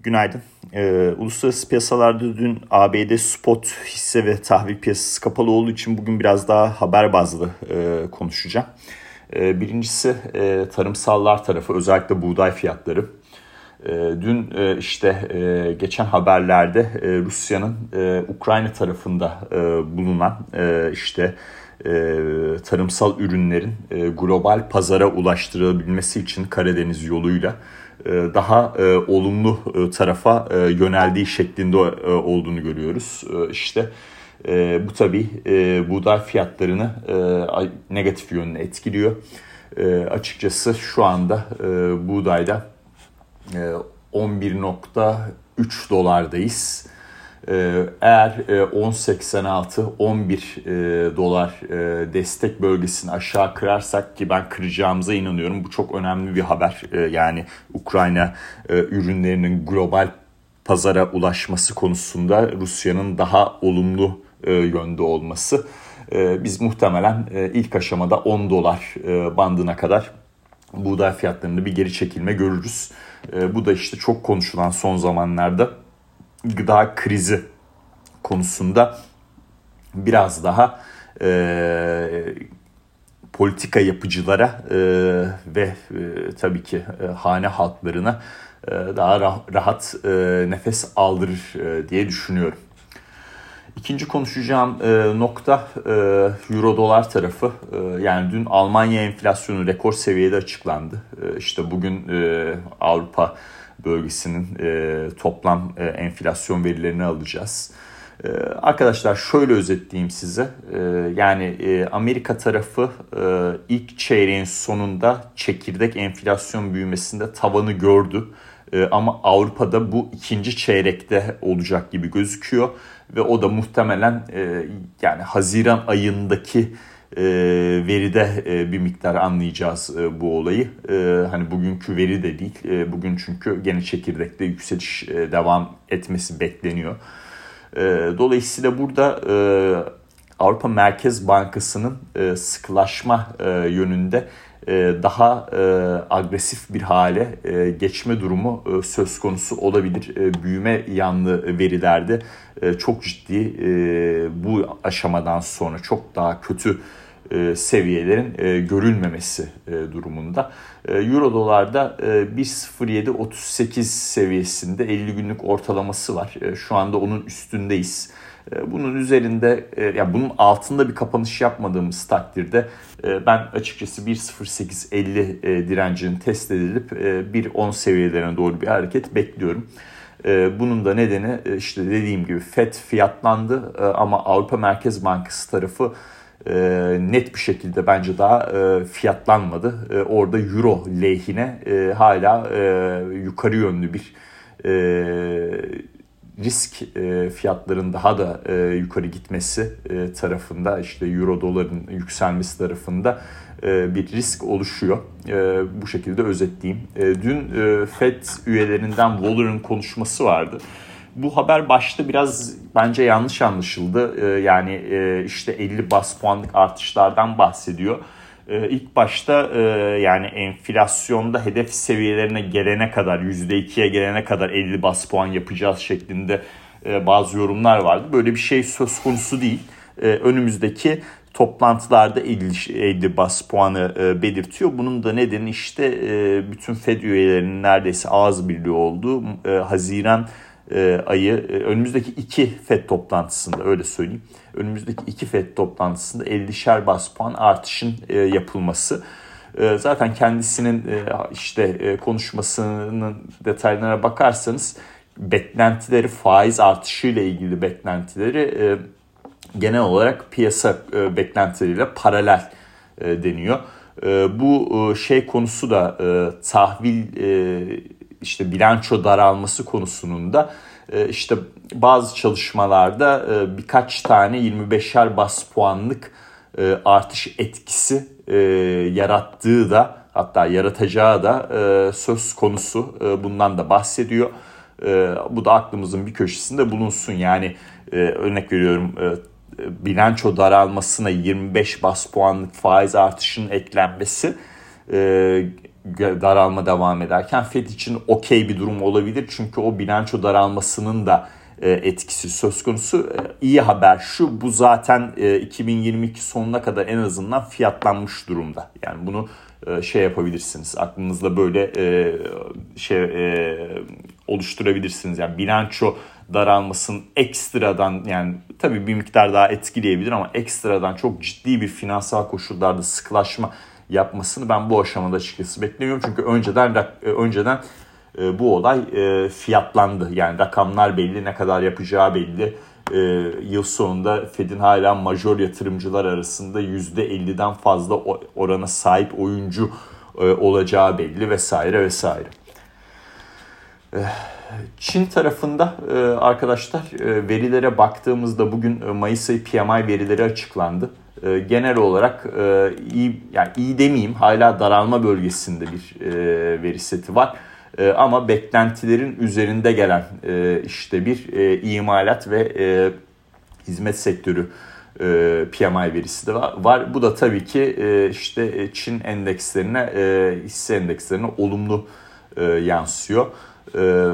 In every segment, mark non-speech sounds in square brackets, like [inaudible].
Günaydın. Ee, uluslararası piyasalarda dün ABD spot hisse ve tahvil piyasası kapalı olduğu için bugün biraz daha haber bazlı e, konuşacağım. E, birincisi e, tarımsallar tarafı özellikle buğday fiyatları. E, dün e, işte e, geçen haberlerde e, Rusya'nın e, Ukrayna tarafında e, bulunan e, işte e, tarımsal ürünlerin e, global pazara ulaştırılabilmesi için Karadeniz yoluyla daha e, olumlu e, tarafa yöneldiği şeklinde olduğunu görüyoruz. İşte bu tabii buğday fiyatlarını negatif yönüne etkiliyor. Açıkçası şu anda buğdayda 11.3 dolardayız. Ee, eğer 10.86 e, 11 e, dolar e, destek bölgesini aşağı kırarsak ki ben kıracağımıza inanıyorum. Bu çok önemli bir haber. Yani Ukrayna ürünlerinin global pazara ulaşması konusunda Rusya'nın daha olumlu yönde olması. Biz muhtemelen ilk aşamada 10 dolar bandına kadar buğday fiyatlarında bir geri çekilme görürüz. Bu da işte çok konuşulan son zamanlarda gıda krizi konusunda biraz daha e, politika yapıcılara e, ve e, tabii ki e, hane halklarına e, daha rah- rahat e, nefes aldırır e, diye düşünüyorum. İkinci konuşacağım e, nokta e, euro dolar tarafı. E, yani dün Almanya enflasyonu rekor seviyede açıklandı. E, işte bugün e, Avrupa bölgesinin e, toplam e, enflasyon verilerini alacağız. E, arkadaşlar şöyle özetleyeyim size. E, yani e, Amerika tarafı e, ilk çeyreğin sonunda çekirdek enflasyon büyümesinde tavanı gördü. E, ama Avrupa'da bu ikinci çeyrekte olacak gibi gözüküyor ve o da muhtemelen e, yani Haziran ayındaki e, veride e, bir miktar anlayacağız e, bu olayı. E, hani bugünkü veri de değil. E, bugün çünkü gene çekirdekte yükseliş e, devam etmesi bekleniyor. E, dolayısıyla burada e, Avrupa Merkez Bankası'nın e, sıkılaşma e, yönünde daha e, agresif bir hale e, geçme durumu e, söz konusu olabilir. E, büyüme yanlı verilerde e, çok ciddi e, bu aşamadan sonra çok daha kötü e, seviyelerin e, görülmemesi e, durumunda. Euro dolarda 1.0738 seviyesinde 50 günlük ortalaması var. Şu anda onun üstündeyiz. Bunun üzerinde ya bunun altında bir kapanış yapmadığımız takdirde ben açıkçası 1.0850 direncinin test edilip 1.10 seviyelerine doğru bir hareket bekliyorum. Bunun da nedeni işte dediğim gibi FED fiyatlandı ama Avrupa Merkez Bankası tarafı e, net bir şekilde bence daha e, fiyatlanmadı. E, orada euro lehine e, hala e, yukarı yönlü bir e, risk e, fiyatların daha da e, yukarı gitmesi e, tarafında işte euro doların yükselmesi tarafında e, bir risk oluşuyor. E, bu şekilde özetleyeyim. E, dün e, Fed üyelerinden Waller'ın konuşması vardı bu haber başta biraz bence yanlış anlaşıldı. Ee, yani e, işte 50 bas puanlık artışlardan bahsediyor. Ee, ilk başta e, yani enflasyonda hedef seviyelerine gelene kadar %2'ye gelene kadar 50 bas puan yapacağız şeklinde e, bazı yorumlar vardı. Böyle bir şey söz konusu değil. Önümüzdeki toplantılarda 50, 50 bas puanı belirtiyor. Bunun da nedeni işte bütün Fed üyelerinin neredeyse ağız birliği olduğu Haziran e, ayı e, önümüzdeki iki FED toplantısında öyle söyleyeyim. Önümüzdeki iki FED toplantısında 50'şer bas puan artışın e, yapılması. Zaten kendisinin işte konuşmasının detaylarına bakarsanız beklentileri faiz artışıyla ilgili beklentileri genel olarak piyasa beklentileriyle paralel deniyor. Bu şey konusu da tahvil işte bilanço daralması konusunun da e, işte bazı çalışmalarda e, birkaç tane 25'er bas puanlık e, artış etkisi yarattığı da hatta yaratacağı da söz konusu bundan da bahsediyor. Bu da aklımızın bir köşesinde bulunsun. Yani örnek veriyorum bilanço daralmasına 25 bas puanlık faiz artışının eklenmesi daralma devam ederken FED için okey bir durum olabilir. Çünkü o bilanço daralmasının da e, etkisi söz konusu. E, iyi haber şu bu zaten 2022 sonuna kadar en azından fiyatlanmış durumda. Yani bunu şey yapabilirsiniz. Aklınızda böyle şey oluşturabilirsiniz. Yani bilanço daralmasının ekstradan yani tabii bir miktar daha etkileyebilir ama ekstradan çok ciddi bir finansal koşullarda sıkılaşma yapmasını ben bu aşamada açıkçası beklemiyorum. Çünkü önceden e, önceden e, bu olay e, fiyatlandı. Yani rakamlar belli, ne kadar yapacağı belli. Yıl sonunda Fed'in hala major yatırımcılar arasında %50'den fazla orana sahip oyuncu olacağı belli vesaire vesaire. Çin tarafında arkadaşlar verilere baktığımızda bugün Mayıs ayı PMI verileri açıklandı. E, genel olarak e, iyi yani iyi demeyeyim hala daralma bölgesinde bir e, veri seti var. E, ama beklentilerin üzerinde gelen e, işte bir e, imalat ve e, hizmet sektörü e, PMI verisi de var. var. Bu da tabii ki e, işte Çin endekslerine, e, hisse endekslerine olumlu e, yansıyor. E,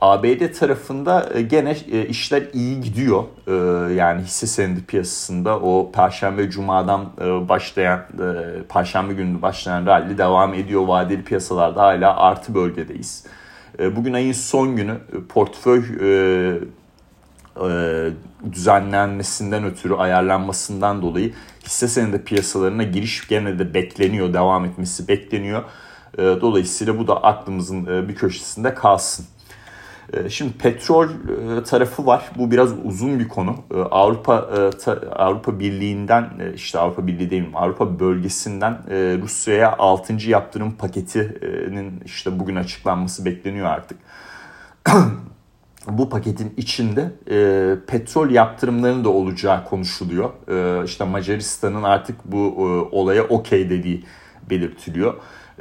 ABD tarafında e, gene e, işler iyi gidiyor. E, yani hisse senedi piyasasında o Perşembe Cuma'dan başlayan, Perşembe günü başlayan rally devam ediyor. Vadeli piyasalarda hala artı bölgedeyiz. Bugün ayın son günü portföy düzenlenmesinden ötürü ayarlanmasından dolayı hisse senedi piyasalarına giriş gene de bekleniyor, devam etmesi bekleniyor. Dolayısıyla bu da aklımızın bir köşesinde kalsın. Ee, şimdi petrol e, tarafı var. Bu biraz uzun bir konu. Ee, Avrupa e, Avrupa Birliği'nden e, işte Avrupa Birliği değil Avrupa bölgesinden Rusya'ya 6. yaptırım paketinin işte bugün açıklanması bekleniyor artık. [clears throat] bu paketin içinde e, petrol yaptırımlarının da olacağı konuşuluyor. E, işte Macaristan'ın artık bu e, olaya okey dediği belirtiliyor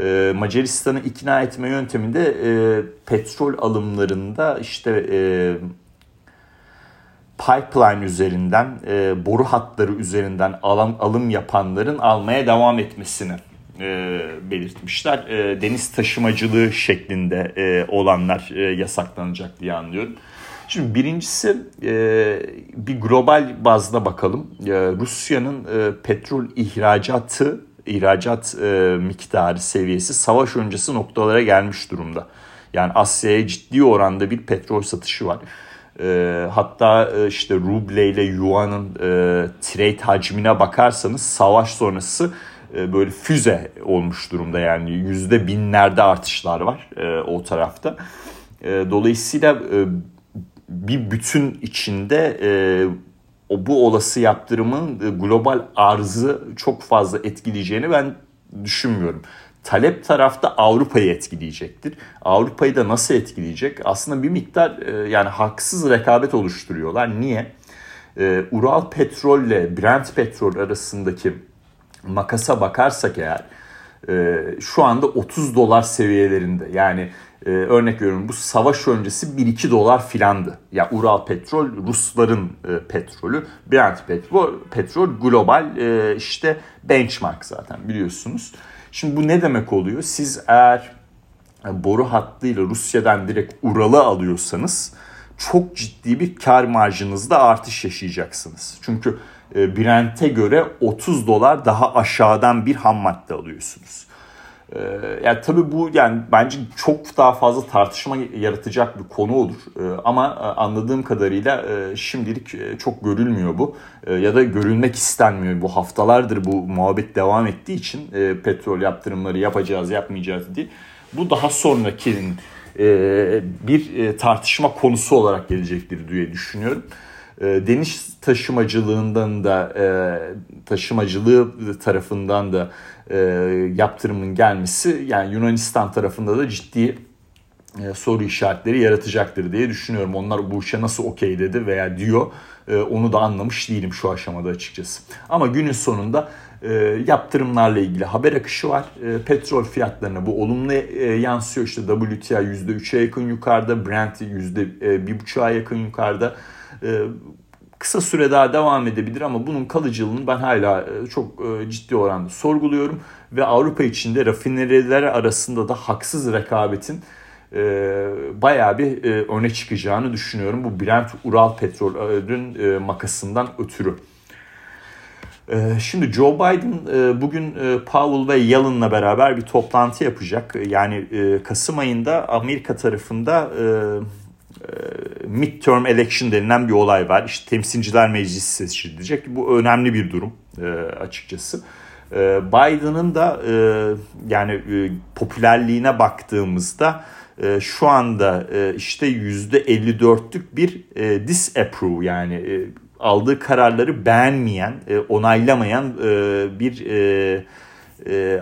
e, Macaristan'ı ikna etme yönteminde e, petrol alımlarında işte e, pipeline üzerinden, e, boru hatları üzerinden alım, alım yapanların almaya devam etmesini e, belirtmişler. E, deniz taşımacılığı şeklinde e, olanlar e, yasaklanacak diye anlıyorum. Şimdi birincisi e, bir global bazda bakalım. E, Rusya'nın e, petrol ihracatı ihracat e, miktarı seviyesi savaş öncesi noktalara gelmiş durumda. Yani Asya'ya ciddi oranda bir petrol satışı var. E, hatta e, işte ruble ile yuanın e, trade hacmine bakarsanız savaş sonrası e, böyle füze olmuş durumda. Yani yüzde binlerde artışlar var e, o tarafta. E, dolayısıyla e, bir bütün içinde e, o bu olası yaptırımın e, global arzı çok fazla etkileyeceğini ben düşünmüyorum. Talep tarafta Avrupa'yı etkileyecektir. Avrupa'yı da nasıl etkileyecek? Aslında bir miktar e, yani haksız rekabet oluşturuyorlar. Niye? E, Ural petrol ile Brent petrol arasındaki makasa bakarsak eğer şu anda 30 dolar seviyelerinde. Yani ee, örnek veriyorum bu savaş öncesi 1-2 dolar filandı. Ya yani Ural petrol Rusların e, petrolü, Brent petrol, petrol global e, işte benchmark zaten biliyorsunuz. Şimdi bu ne demek oluyor? Siz eğer e, boru hattıyla Rusya'dan direkt Ural'ı alıyorsanız çok ciddi bir kar marjınızda artış yaşayacaksınız. Çünkü e, Brent'e göre 30 dolar daha aşağıdan bir ham madde alıyorsunuz. Ee, yani tabii bu yani bence çok daha fazla tartışma yaratacak bir konu olur. Ee, ama e, anladığım kadarıyla e, şimdilik e, çok görülmüyor bu. Ya da görülmek istenmiyor. Bu haftalardır bu muhabbet devam ettiği için petrol yaptırımları yapacağız yapmayacağız diye. Bu daha sonrakinin bir tartışma konusu olarak gelecektir diye düşünüyorum. Deniz taşımacılığından da taşımacılığı tarafından da e, yaptırımın gelmesi yani Yunanistan tarafında da ciddi e, soru işaretleri yaratacaktır diye düşünüyorum. Onlar bu işe nasıl okey dedi veya diyor e, onu da anlamış değilim şu aşamada açıkçası. Ama günün sonunda e, yaptırımlarla ilgili haber akışı var. E, petrol fiyatlarına bu olumlu e, yansıyor. İşte WTI %3'e yakın yukarıda, Brent %1,5'a yakın yukarıda. E, kısa süre daha devam edebilir ama bunun kalıcılığını ben hala e, çok e, ciddi oranda sorguluyorum ve Avrupa içinde rafineriler arasında da haksız rekabetin e, bayağı bir öne çıkacağını düşünüyorum bu Brent Ural petrolün makasından ötürü. Şimdi Joe Biden bugün Powell ve Yellen'la beraber bir toplantı yapacak. Yani Kasım ayında Amerika tarafında midterm election denilen bir olay var. İşte temsilciler meclisi seçilecek. Bu önemli bir durum açıkçası. Biden'ın da yani popülerliğine baktığımızda şu anda işte %54'lük bir disapprove yani aldığı kararları beğenmeyen, onaylamayan bir e,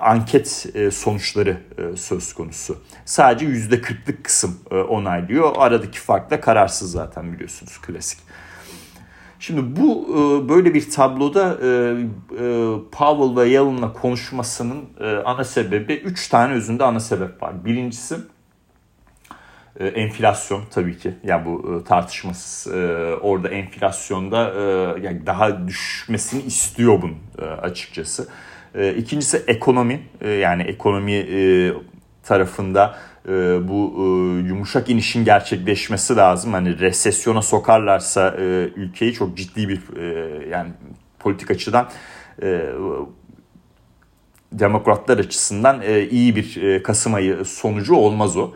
anket e, sonuçları e, söz konusu. Sadece yüzde kırklık kısım e, onaylıyor. Aradaki fark da kararsız zaten biliyorsunuz klasik. Şimdi bu e, böyle bir tabloda e, e, Powell ve Yellen'la konuşmasının e, ana sebebi, üç tane özünde ana sebep var. Birincisi e, enflasyon tabii ki. Yani bu e, tartışmasız e, orada enflasyonda e, yani daha düşmesini istiyor bunun e, açıkçası. E, ikincisi ekonomi e, yani ekonomi e, tarafında e, bu e, yumuşak inişin gerçekleşmesi lazım. Hani resesyona sokarlarsa ülkeyi çok ciddi bir yani politik açıdan demokratlar açısından iyi bir e, Kasım ayı sonucu olmaz o.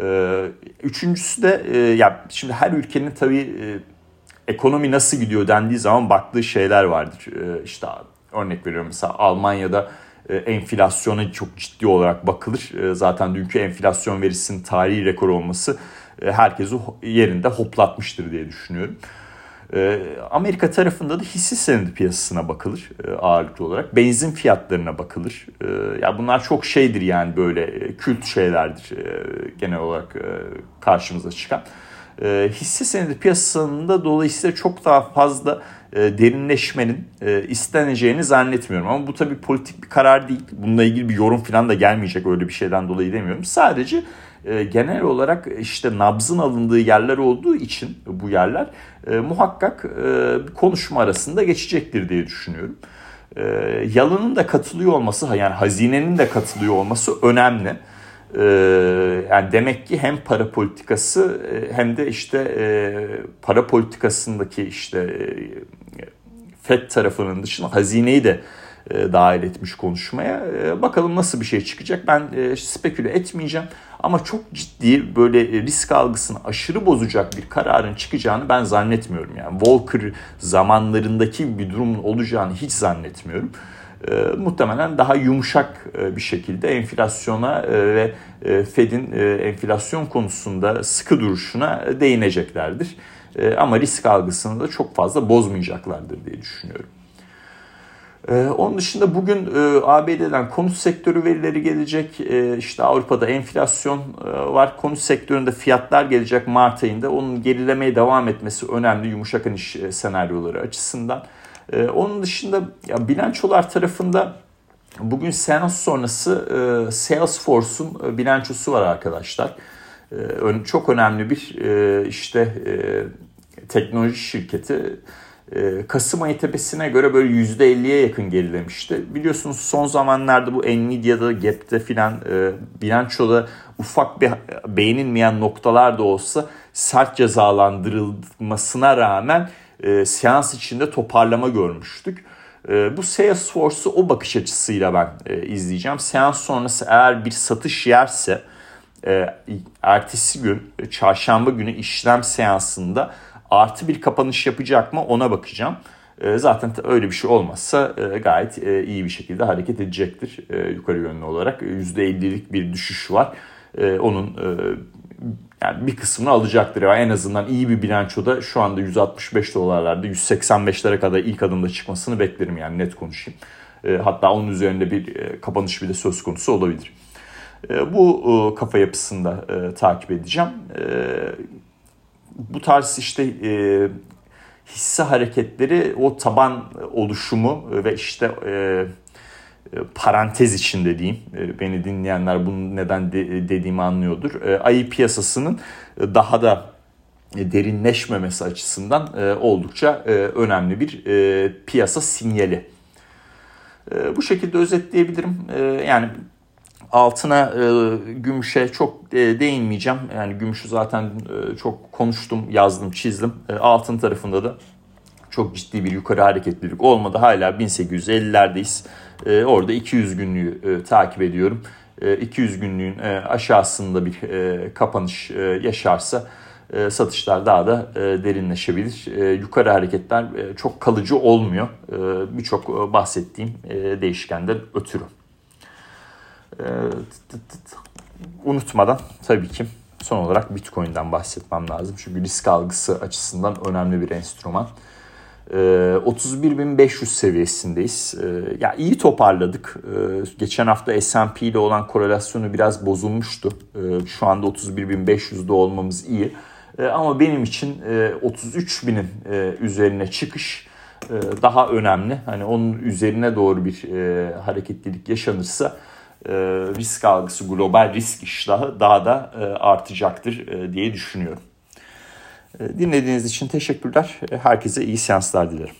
E, üçüncüsü de ya şimdi her ülkenin tabii ekonomi nasıl gidiyor dendiği zaman baktığı şeyler vardır. E, işte Örnek veriyorum mesela Almanya'da e, enflasyona çok ciddi olarak bakılır. E, zaten dünkü enflasyon verisinin tarihi rekor olması e, herkesi yerinde hoplatmıştır diye düşünüyorum. Amerika tarafında da hisse senedi piyasasına bakılır ağırlıklı olarak. Benzin fiyatlarına bakılır. Ya bunlar çok şeydir yani böyle kült şeylerdir genel olarak karşımıza çıkan. Hisse senedi piyasasında dolayısıyla çok daha fazla e, derinleşmenin e, isteneceğini zannetmiyorum. Ama bu tabii politik bir karar değil. Bununla ilgili bir yorum falan da gelmeyecek öyle bir şeyden dolayı demiyorum. Sadece e, genel olarak işte nabzın alındığı yerler olduğu için bu yerler muhakkak bir konuşma arasında geçecektir diye düşünüyorum. Yalının da katılıyor olması yani hazinenin de katılıyor olması önemli. Yani demek ki hem para politikası hem de işte para politikasındaki işte FED tarafının dışında hazineyi de e, dahil etmiş konuşmaya. E, bakalım nasıl bir şey çıkacak. Ben e, speküle etmeyeceğim. Ama çok ciddi böyle risk algısını aşırı bozacak bir kararın çıkacağını ben zannetmiyorum. Yani Volcker zamanlarındaki bir durumun olacağını hiç zannetmiyorum. Muhtemelen daha yumuşak bir şekilde enflasyona ve Fed'in enflasyon konusunda sıkı duruşuna değineceklerdir. E, ama risk algısını da çok fazla bozmayacaklardır diye düşünüyorum. E, onun dışında bugün e, ABD'den konut sektörü verileri gelecek. İşte Avrupa'da enflasyon var. Konut sektöründe fiyatlar gelecek Mart ayında. Onun gerilemeye devam etmesi önemli yumuşak iniş senaryoları açısından. Onun dışında ya bilançolar tarafında bugün seans sonrası Salesforce'un bilançosu var arkadaşlar. Çok önemli bir işte teknoloji şirketi e, Kasım ayı tepesine göre böyle %50'ye yakın gerilemişti. Biliyorsunuz son zamanlarda bu Nvidia'da, Gap'te filan e, bilançoda ufak bir beğenilmeyen noktalar da olsa sert cezalandırılmasına rağmen e, seans içinde toparlama görmüştük. Bu Salesforce'u o bakış açısıyla ben izleyeceğim. Seans sonrası eğer bir satış yerse ertesi gün çarşamba günü işlem seansında artı bir kapanış yapacak mı ona bakacağım. Ee, zaten öyle bir şey olmazsa e, gayet e, iyi bir şekilde hareket edecektir e, yukarı yönlü olarak. %50'lik bir düşüş var. Onun yani bir kısmını alacaktır. Yani en azından iyi bir bilançoda şu anda 165 dolarlarda 185'lere kadar ilk adımda çıkmasını beklerim yani net konuşayım. Hatta onun üzerinde bir kapanış bile söz konusu olabilir. Bu kafa yapısında takip edeceğim bu tarz işte e, hisse hareketleri o taban oluşumu ve işte e, e parantez içinde diyeyim. E, beni dinleyenler bunu neden de, dediğimi anlıyordur. E, ayı piyasasının daha da derinleşmemesi açısından oldukça önemli bir piyasa sinyali. Bu şekilde özetleyebilirim. Yani altına e, gümüşe çok e, değinmeyeceğim. Yani gümüşü zaten e, çok konuştum, yazdım, çizdim. E, altın tarafında da çok ciddi bir yukarı hareketlilik olmadı. Hala 1850'lerdeyiz. E, orada 200 günlüğü e, takip ediyorum. E, 200 günlüğün e, aşağısında bir e, kapanış e, yaşarsa e, satışlar daha da e, derinleşebilir. E, yukarı hareketler e, çok kalıcı olmuyor. E, Birçok e, bahsettiğim e, değişkenden ötürü. Ee, unutmadan tabii ki son olarak Bitcoin'den bahsetmem lazım. Çünkü risk algısı açısından önemli bir enstrüman. 31.500 ee, seviyesindeyiz. Ee, ya iyi toparladık. Geçen hafta S&P ile olan korelasyonu biraz bozulmuştu. Şu anda 31.500'de olmamız iyi. Ama benim için 33.000'in e, üzerine çıkış e, daha önemli. Hani onun üzerine doğru bir e, hareketlilik yaşanırsa e, risk algısı, global risk iştahı daha da e, artacaktır e, diye düşünüyorum. Dinlediğiniz için teşekkürler. Herkese iyi seanslar dilerim.